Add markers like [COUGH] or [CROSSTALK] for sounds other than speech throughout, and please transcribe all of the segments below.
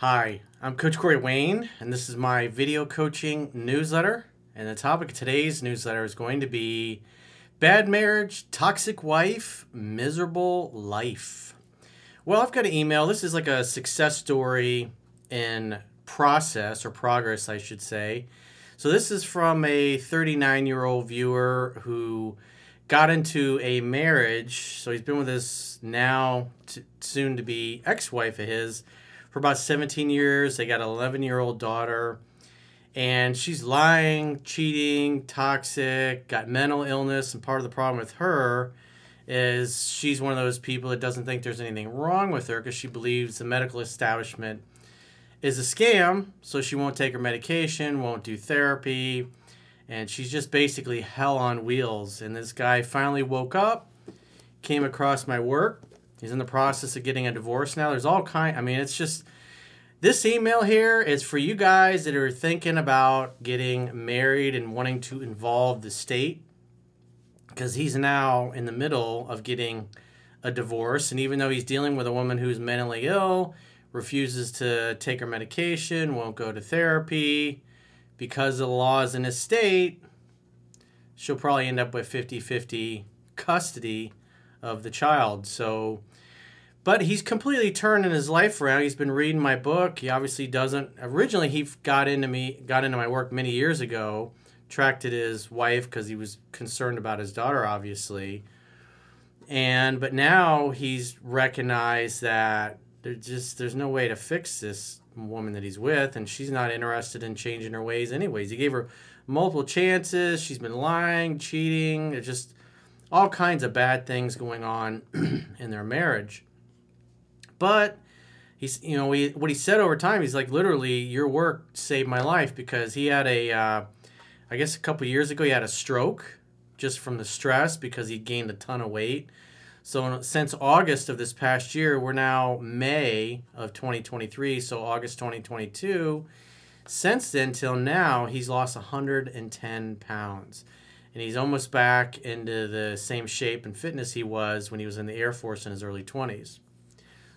Hi, I'm Coach Corey Wayne, and this is my video coaching newsletter. And the topic of today's newsletter is going to be bad marriage, toxic wife, miserable life. Well, I've got an email. This is like a success story in process or progress, I should say. So, this is from a 39 year old viewer who got into a marriage. So, he's been with his now soon to be ex wife of his for about 17 years. They got an 11 year old daughter. And she's lying, cheating, toxic, got mental illness. And part of the problem with her is she's one of those people that doesn't think there's anything wrong with her because she believes the medical establishment is a scam. So she won't take her medication, won't do therapy. And she's just basically hell on wheels. And this guy finally woke up, came across my work, He's in the process of getting a divorce now. There's all kind. I mean, it's just this email here is for you guys that are thinking about getting married and wanting to involve the state because he's now in the middle of getting a divorce and even though he's dealing with a woman who's mentally ill refuses to take her medication won't go to therapy because of the laws in his state she'll probably end up with 50-50 custody of the child so but he's completely turning his life around. He's been reading my book. He obviously doesn't. Originally, he got into me, got into my work many years ago. Tracked his wife because he was concerned about his daughter, obviously. And but now he's recognized that there's just there's no way to fix this woman that he's with, and she's not interested in changing her ways anyways. He gave her multiple chances. She's been lying, cheating. There's just all kinds of bad things going on [CLEARS THROAT] in their marriage. But he's, you know, he, what he said over time, he's like, literally, your work saved my life because he had a, uh, I guess a couple years ago, he had a stroke just from the stress because he gained a ton of weight. So since August of this past year, we're now May of 2023, so August 2022. Since then till now, he's lost 110 pounds. And he's almost back into the same shape and fitness he was when he was in the Air Force in his early 20s.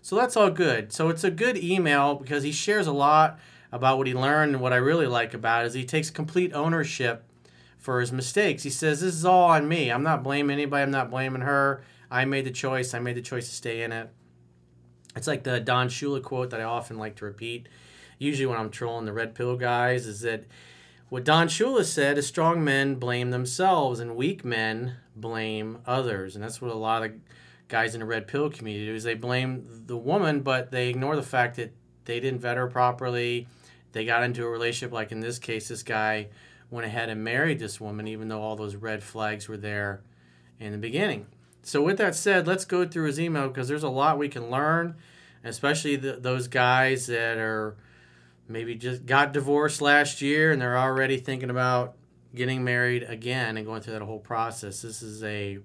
So that's all good. So it's a good email because he shares a lot about what he learned and what I really like about it is he takes complete ownership for his mistakes. He says, This is all on me. I'm not blaming anybody. I'm not blaming her. I made the choice. I made the choice to stay in it. It's like the Don Shula quote that I often like to repeat, usually when I'm trolling the red pill guys, is that what Don Shula said is strong men blame themselves and weak men blame others. And that's what a lot of guys in the red pill community do is they blame the woman, but they ignore the fact that they didn't vet her properly. They got into a relationship, like in this case, this guy went ahead and married this woman, even though all those red flags were there in the beginning. So, with that said, let's go through his email because there's a lot we can learn, especially the, those guys that are maybe just got divorced last year and they're already thinking about getting married again and going through that whole process. This is a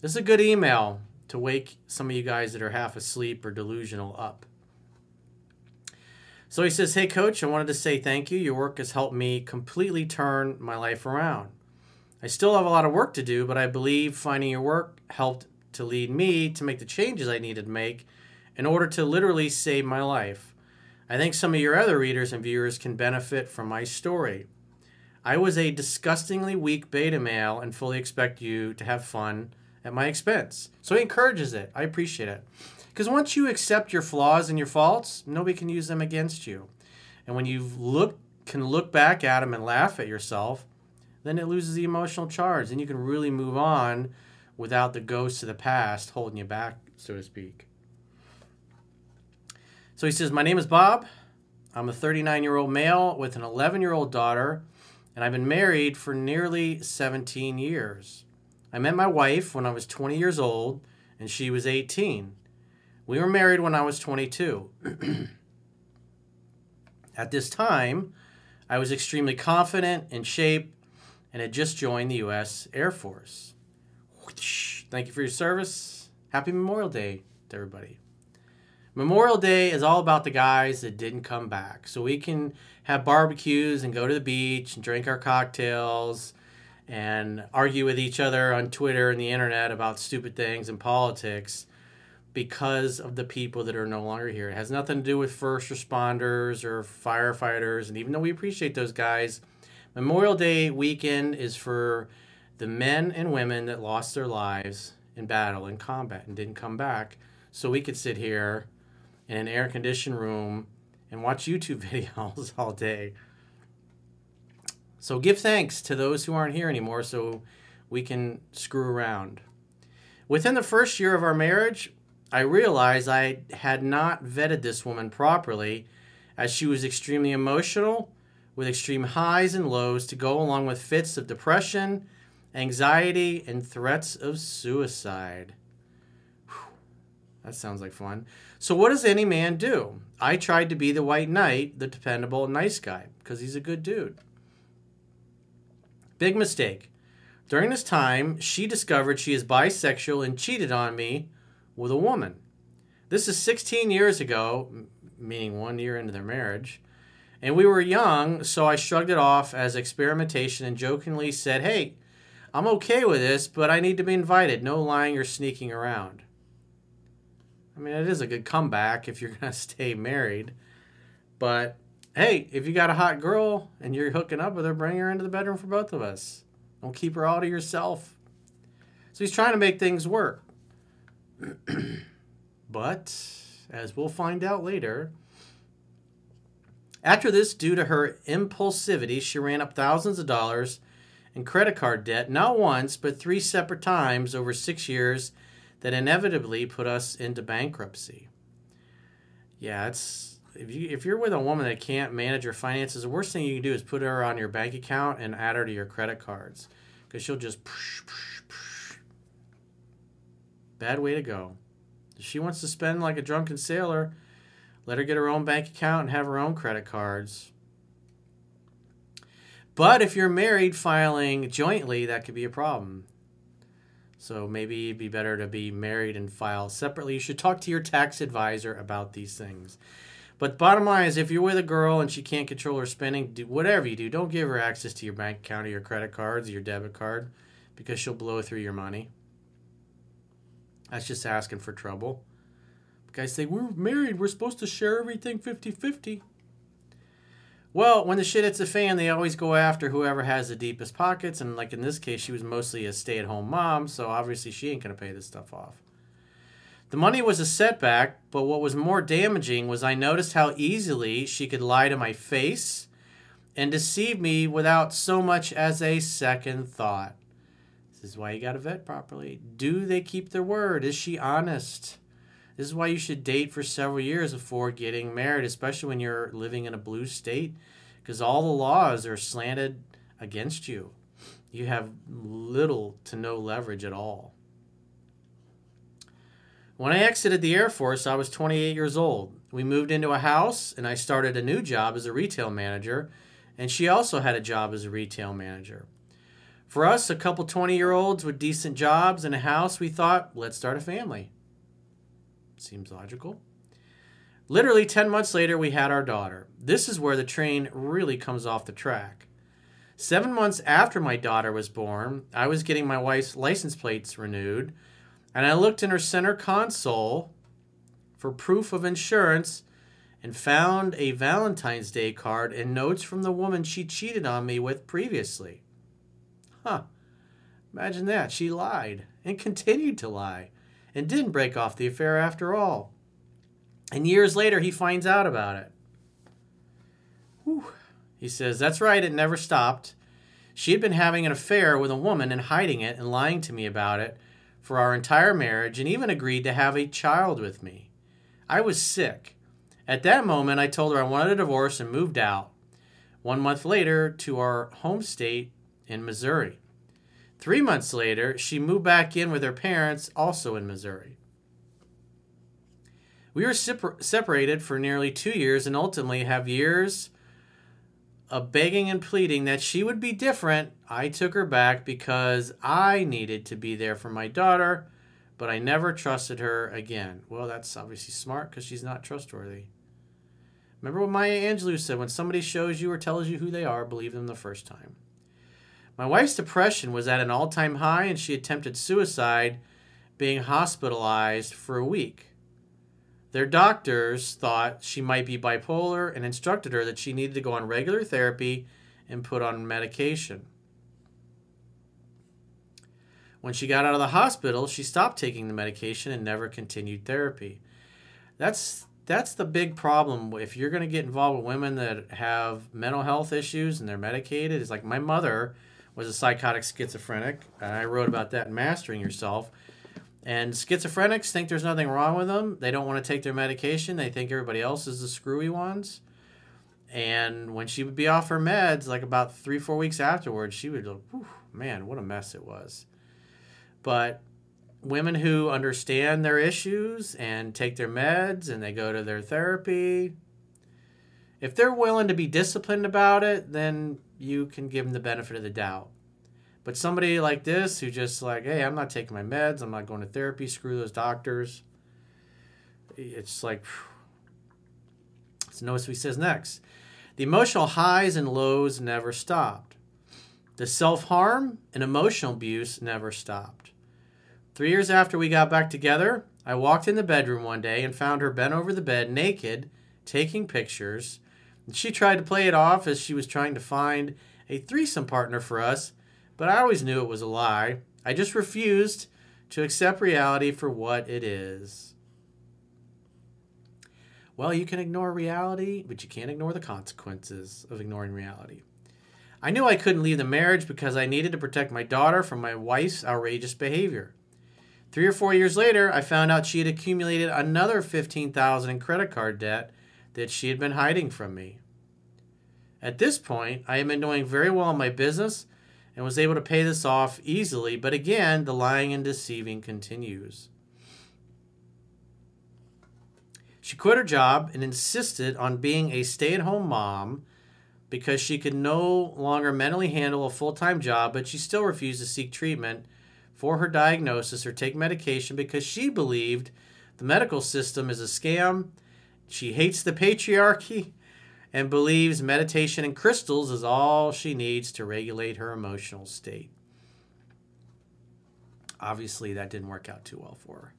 this is a good email to wake some of you guys that are half asleep or delusional up. So he says, Hey, coach, I wanted to say thank you. Your work has helped me completely turn my life around. I still have a lot of work to do, but I believe finding your work helped to lead me to make the changes I needed to make in order to literally save my life. I think some of your other readers and viewers can benefit from my story. I was a disgustingly weak beta male and fully expect you to have fun at my expense. So he encourages it. I appreciate it. Because once you accept your flaws and your faults, nobody can use them against you. And when you look can look back at them and laugh at yourself, then it loses the emotional charge. Then you can really move on without the ghosts of the past holding you back, so to speak. So he says, My name is Bob. I'm a 39 year old male with an 11 year old daughter, and I've been married for nearly 17 years. I met my wife when I was 20 years old and she was 18. We were married when I was 22. [CLEARS THROAT] At this time, I was extremely confident, in shape, and had just joined the U.S. Air Force. Thank you for your service. Happy Memorial Day to everybody. Memorial Day is all about the guys that didn't come back. So we can have barbecues and go to the beach and drink our cocktails and argue with each other on Twitter and the internet about stupid things and politics. because of the people that are no longer here. It has nothing to do with first responders or firefighters. And even though we appreciate those guys, Memorial Day weekend is for the men and women that lost their lives in battle, and combat, and didn't come back. So we could sit here in an air conditioned room and watch YouTube [LAUGHS] videos all day. So give thanks to those who aren't here anymore so we can screw around. Within the first year of our marriage, I realized I had not vetted this woman properly as she was extremely emotional with extreme highs and lows to go along with fits of depression, anxiety, and threats of suicide. That sounds like fun. So, what does any man do? I tried to be the white knight, the dependable, nice guy, because he's a good dude. Big mistake. During this time, she discovered she is bisexual and cheated on me with a woman. This is 16 years ago, meaning one year into their marriage. And we were young, so I shrugged it off as experimentation and jokingly said, Hey, I'm okay with this, but I need to be invited. No lying or sneaking around. I mean, it is a good comeback if you're [LAUGHS] going to stay married. But hey, if you got a hot girl and you're hooking up with her, bring her into the bedroom for both of us. Don't keep her all to yourself. So he's trying to make things work. [CLEARS THROAT] but, as we'll find out later, after this, due to her impulsivity, she ran up thousands of dollars in credit card debt, not once, but three separate times over six years, that inevitably put us into bankruptcy. Yeah, it's if you if you're with a woman that can't manage her finances, the worst thing you can do is put her on your bank account and add her to your credit cards, because she'll just. psh, psh, psh. Bad way to go. If she wants to spend like a drunken sailor, let her get her own bank account and have her own credit cards. But if you're married filing jointly, that could be a problem. So maybe it'd be better to be married and file separately. You should talk to your tax advisor about these things. But bottom line is, if you're with a girl and she can't control her spending, do whatever you do, don't give her access to your bank account or your credit cards, or your debit card, because she'll blow through your money. That's just asking for trouble. guys say, We're married, we're supposed to share everything 50 50. Well, when the shit hits the fan, they always go after whoever has the deepest pockets. And, like in this case, she was mostly a stay at home mom, so obviously she ain't going to pay this stuff off. The money was a setback, but what was more damaging was I noticed how easily she could lie to my face and deceive me without so much as a second thought. This is why you got to vet properly. Do they keep their word? Is she honest? This is why you should date for several years before getting married, especially when you're living in a blue state, because all the laws are slanted against you. You have little to no leverage at all. When I exited the Air Force, I was 28 years old. We moved into a house, and I started a new job as a retail manager, and she also had a job as a retail manager. For us, a couple 20 year olds with decent jobs and a house, we thought, let's start a family. Seems logical. Literally 10 months later, we had our daughter. This is where the train really comes off the track. Seven months after my daughter was born, I was getting my wife's license plates renewed, and I looked in her center console for proof of insurance and found a Valentine's Day card and notes from the woman she cheated on me with previously. Huh. Imagine that. She lied and [LAUGHS] continued to lie and didn't break off the affair after all. And years later, he finds out about it. Whew. He says, That's right, it never stopped. She had been having an affair with a woman and hiding it and lying to me about it for our entire marriage and even agreed to have a child with me. I was sick. At that moment, I told her I wanted a divorce and moved out. One month later, to our home state in Missouri. Three months later, she moved back in with her parents, also in Missouri. We were separated for nearly two years and ultimately have years of begging and pleading that she would be different. I took her back because I needed to be there for my daughter, but I never trusted her again. Well, that's obviously smart because she's not trustworthy. Remember what Maya Angelou said when somebody shows you or tells you who they are, believe them the first time. My wife's depression was at an all time high, and she attempted suicide being hospitalized for a week. Their doctors thought she might be bipolar and instructed her that she needed to go on regular therapy and put on medication. When she got out of the hospital, she stopped taking the medication and never continued therapy. That's that's the big problem if you're going to get involved with women that have mental health issues and they're medicated. It's like my mother was a psychotic schizophrenic, and I wrote about that in Mastering Yourself. And schizophrenics think there's nothing wrong with them. They don't want to take their medication. They think everybody else is the screwy ones. And when she would be off her meds, like about three, four weeks afterwards, she would go, man, what a mess it was. But women who understand their issues and take their meds and they go to their therapy, if they're willing to be disciplined about it, then you can give them the benefit of the doubt. But somebody like this who just like, hey, I'm not taking my meds, I'm not going to therapy, screw those doctors. It's like, so notice what he says next. The emotional highs and lows never stopped. The self harm and emotional abuse never stopped. Three years after we got back together, I walked in the bedroom one day and found her bent over the bed, naked, taking pictures. She tried to play it off as she was trying to find a threesome partner for us, but I always knew it was a lie. I just refused to accept reality for what it is. Well, you can ignore reality, but you can't ignore the consequences of ignoring reality. I knew I couldn't leave the marriage because I needed to protect my daughter from my wife's outrageous behavior. Three or four years later, I found out she had accumulated another 15000 in credit card debt that she had been hiding from me. At this point, I had been doing very well in my business and was able to pay this off easily, but again, the lying and deceiving continues. She quit her job and insisted on being a stay at home mom because she could no longer mentally handle a full time job, but she still refused to seek treatment for her diagnosis or take medication because she believed the medical system is a scam. She hates the patriarchy and believes meditation and crystals is all she needs to regulate her emotional state. Obviously, that didn't work out too well for her.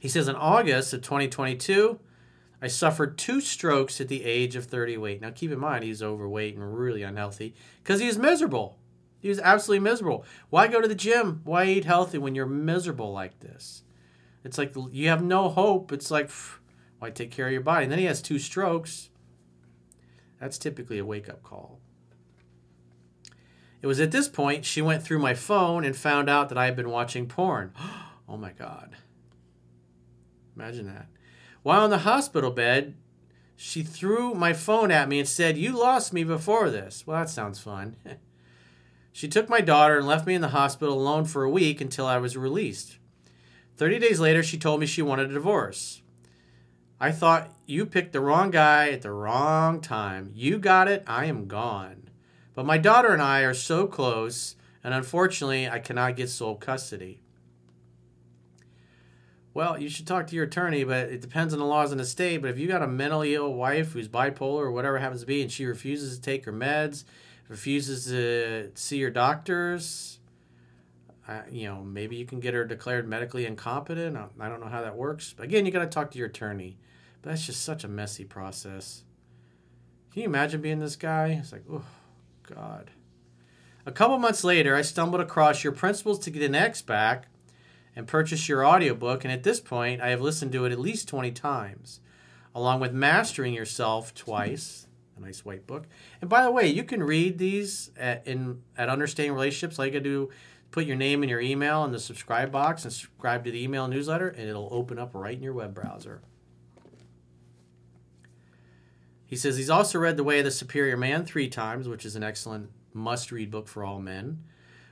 He says in August of 2022, I suffered two strokes at the age of 38. Now, keep in mind, he's overweight and really unhealthy because he was miserable. He was absolutely miserable. Why go to the gym? Why eat healthy when you're miserable like this? It's like you have no hope. It's like, why take care of your body? And then he has two strokes. That's typically a wake up call. It was at this point she went through my phone and found out that I had been watching porn. [GASPS] oh my God. Imagine that. While in the hospital bed, she threw my phone at me and said, You lost me before this. Well, that sounds fun. [LAUGHS] she took my daughter and left me in the hospital alone for a week until I was released. 30 days later, she told me she wanted a divorce. I thought, You picked the wrong guy at the wrong time. You got it, I am gone. But my daughter and I are so close, and unfortunately, I cannot get sole custody. Well, you should talk to your attorney, but it depends on the laws in the state. But if you got a mentally ill wife who's bipolar or whatever happens to be, and she refuses to take her meds, refuses to see your doctors, you know, maybe you can get her declared medically incompetent. I don't know how that works. But again, you got to talk to your attorney. But that's just such a messy process. Can you imagine being this guy? It's like, oh, God. A couple months later, I stumbled across your principles to get an ex back and purchase your audiobook. And at this point, I have listened to it at least 20 times, along with Mastering Yourself twice. a nice white book. And by the way, you can read these at, in at Understanding Relationships. All you gotta do, put your name and your email in the subscribe box and subscribe to the email newsletter, and it'll open up right in your web browser. He says he's also read The Way of the Superior Man three times, which is an excellent must read book for all men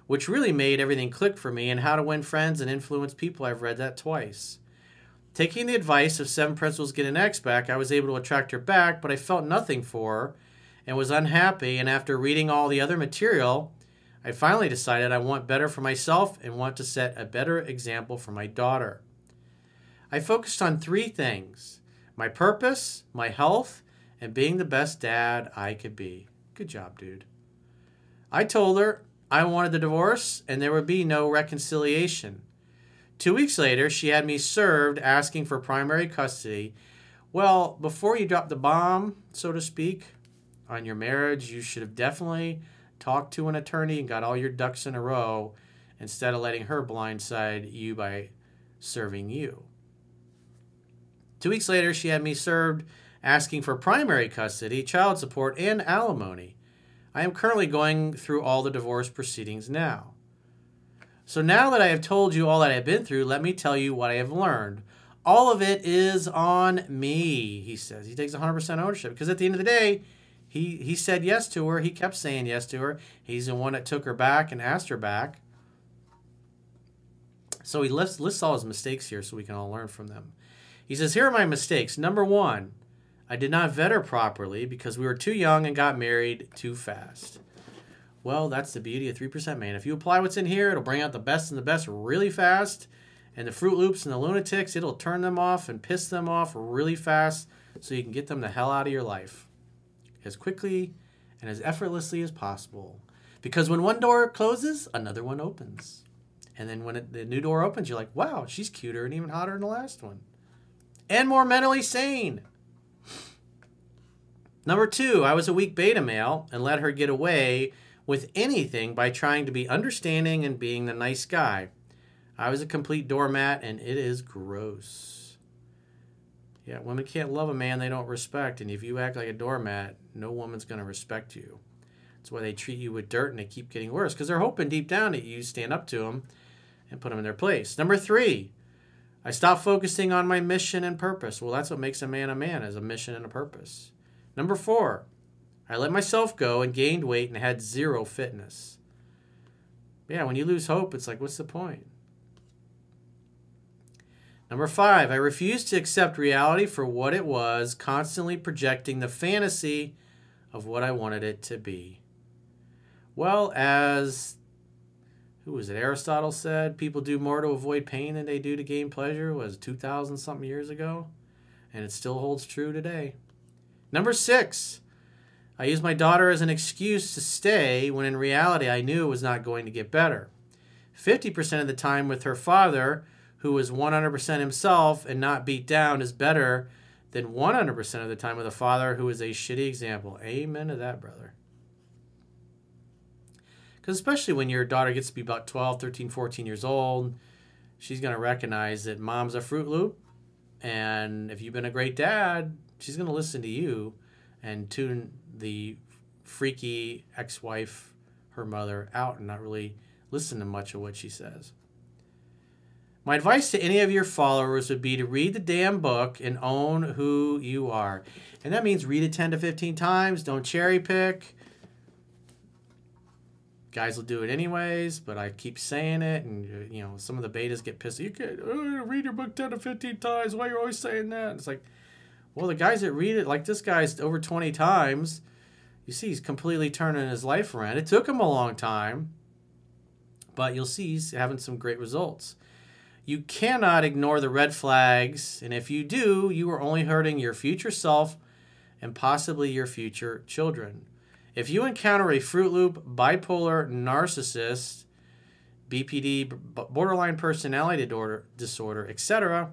which really made everything click for me, and How to Win Friends and Influence People. I've read that twice. Taking the advice of Seven Principles Get an Ex back, I was able to attract her back, but I felt nothing for her and was unhappy. And after reading all the other material, I finally decided I want better for myself and want to set a better example for my daughter. I focused on three things my purpose, my health, and being the best dad I could be. Good job, dude. I told her I wanted the divorce, and there would be no reconciliation. Two weeks later, she had me served asking for primary custody. Well, before you drop the bomb, so to speak, on your marriage, you should have definitely talked to an attorney and got all your ducks in a row instead of letting her blindside you by serving you. Two weeks later, she had me served asking for primary custody, child support, and alimony. I am currently going through all the divorce proceedings now. So now that I have told you all that I have been through, let me tell you what I have learned. All of it is on me, he says. He takes 100% ownership because at the end of the day, he, he said yes to her. He kept saying yes to her. He's the one that took her back and asked her back. So he lists, lists all his mistakes here so we can all learn from them. He says, Here are my mistakes. Number one, I did not vet her properly because we were too young and got married too fast. Well, that's the beauty of 3% man. If you apply what's in here, it'll bring out the best and the best really fast. And the Fruit Loops and the Lunatics, it'll turn them off and piss them off really fast so you can get them the hell out of your life as quickly and as effortlessly as possible. Because when one door closes, another one opens. And then when it, the new door opens, you're like, wow, she's cuter and even hotter than the last one. And more mentally sane. Number two, I was a weak beta male and let her get away with anything by trying to be understanding and being the nice guy. I was a complete doormat and it is gross. Yeah, women can't love a man they don't respect, and if you act like a doormat, no woman's going to respect you. That's why they treat you with dirt and they keep getting worse because they're hoping deep down that you stand up to them and put them in their place. Number three, I stopped focusing on my mission and purpose. Well, that's what makes a man a man, is a mission and a purpose. Number four, I let myself go and gained weight and had zero fitness. Yeah, when you lose hope, it's like, what's the point? Number five, I refused to accept reality for what it was, constantly projecting the fantasy of what I wanted it to be. Well, as who was it? Aristotle said people do more to avoid pain than they do to gain pleasure. Was two thousand something years ago, and it still holds true today. Number six, I used my daughter as an excuse to stay when in reality I knew it was not going to get better. 50% of the time with her father, who was 100% himself and not beat down, is better than 100% of the time with a father who is a shitty example. Amen to that, brother. Because especially when your daughter gets to be about 12, 13, 14 years old, she's going to recognize that mom's a Fruit Loop. And if you've been a great dad, she's going to listen to you and tune the freaky ex-wife, her mother, out and not really listen to much of what she says. My advice to any of your followers would be to read the damn book and own who you are. And that means read it 10 to 15 times. Don't cherry pick. Guys will do it anyways, but I keep saying it, and uh, you know some of the betas get pissed. You can oh, uh, read your book 10 to 15 times. Why are you always saying that? It's like, well, the guys that read it, like this guy's over 20 times, you see he's completely turning his life around. It took him a long time, but you'll see he's having some great results. You cannot ignore the red flags, and if you do, you are only hurting your future self and possibly your future children. If you encounter a Fruit Loop, bipolar, narcissist, BPD, borderline personality disorder, etc.,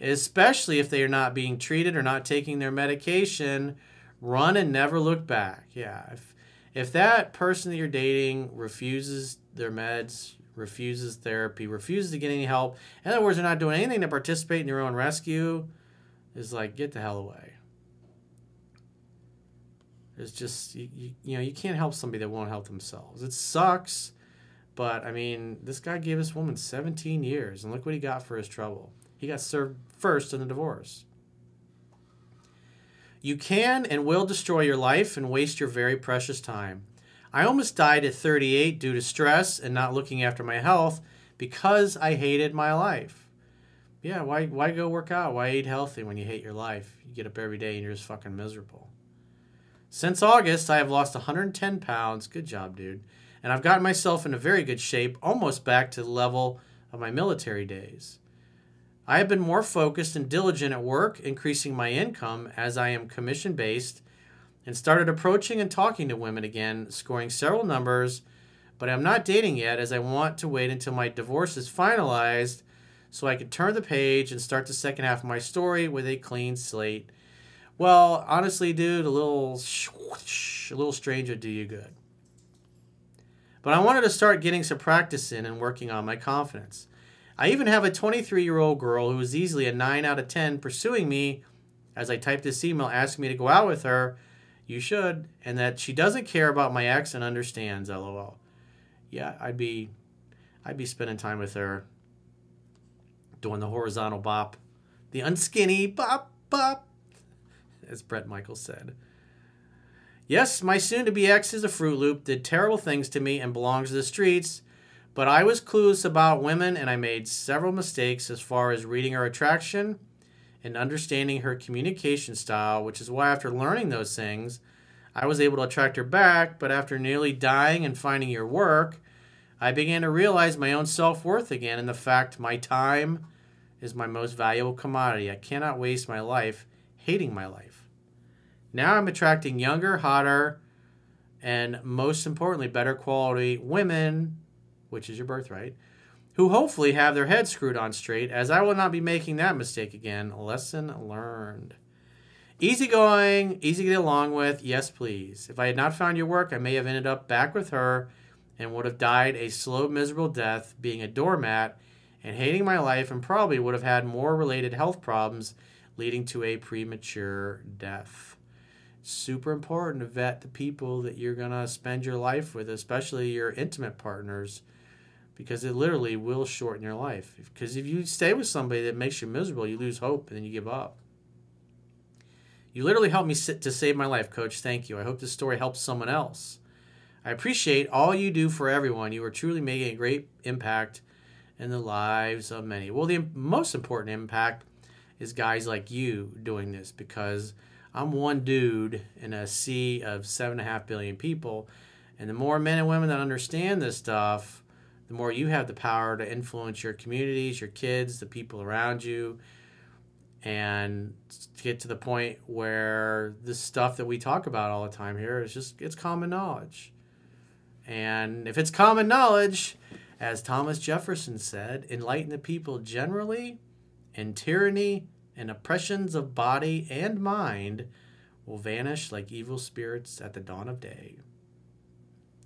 especially if they are not being treated or not taking their medication, run and never look back. Yeah, if if that person that you're dating refuses their meds, refuses therapy, refuses to get any help, in other words, they're not doing anything to participate in your own rescue, is like get the hell away. It's just you, you, you know you can't help somebody that won't help themselves. It sucks, but I mean this guy gave this woman 17 years, and look what he got for his trouble. He got served first in the divorce. You can and will destroy your life and waste your very precious time. I almost died at 38 due to stress and not looking after my health because I hated my life. Yeah, why, why go work out? Why eat healthy when you hate your life? You get up every day and you're just fucking miserable. Since August, I have lost 110 pounds. Good job, dude. And I've gotten myself into very good shape, almost back to the level of my military days. I have been more focused and diligent at work, increasing my income as I am commission based, and started approaching and talking to women again, scoring several numbers, but I'm not dating yet as I want to wait until my divorce is finalized so I can turn the page and start the second half of my story with a clean slate. Well, honestly, dude, a little a little stranger do you good. But I wanted to start getting some practice in and working on my confidence. I even have a 23 year old girl who is easily a 9 out of 10 pursuing me as I type this email asking me to go out with her. You should, and that she doesn't care about my ex and understands. LOL. Yeah, I'd be, I'd be spending time with her, doing the horizontal bop, the unskinny bop bop, as Bret Michaels said. Yes, my soon to be ex is a Fruit Loop, did terrible things to me, and belongs to the streets. But I was clueless about women, and I made several mistakes as far as reading her attraction and understanding her communication style, which is why after learning those things, I was able to attract her back. But after nearly dying and finding your work, I began to realize my own self worth again and the fact my time is my most valuable commodity. I cannot waste my life hating my life. Now I'm attracting younger, hotter, and most importantly, better quality women which is your birthright, who hopefully have their heads screwed on straight, as I will not be making that mistake again. Lesson learned. Easygoing, easy to get along with, yes, please. If I had not found your work, I may have ended up back with her and would have died a slow, miserable death, being a doormat and hating my life, and probably would have had more related health problems leading to a premature death. Super important to vet the people that you're going to spend your life with, especially your intimate partners because it literally will shorten your life. Because if you stay with somebody that makes you miserable, you lose hope and then you give up. You literally helped me to save my life, coach. Thank you. I hope this story helps someone else. I appreciate all you do for everyone. You are truly making a great impact in the lives of many. Well, the most important impact is guys like you doing this because I'm one dude in a sea of seven and a half billion people. And the more men and women that understand this stuff, the more you have the power to influence your communities, your kids, the people around you, and get to the point where the stuff that we talk about all the time here is just it's common knowledge. And if it's common knowledge, as Thomas Jefferson said, enlighten the people generally, and tyranny and oppressions of body and mind will vanish like evil spirits at the dawn of day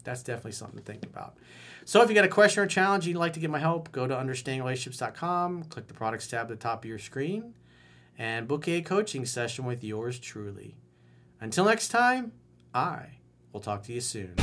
that's definitely something to think about. So if you got a question or challenge you'd like to get my help, go to understandingrelationships.com, click the products tab at the top of your screen, and book a coaching session with yours truly. Until next time, I will talk to you soon.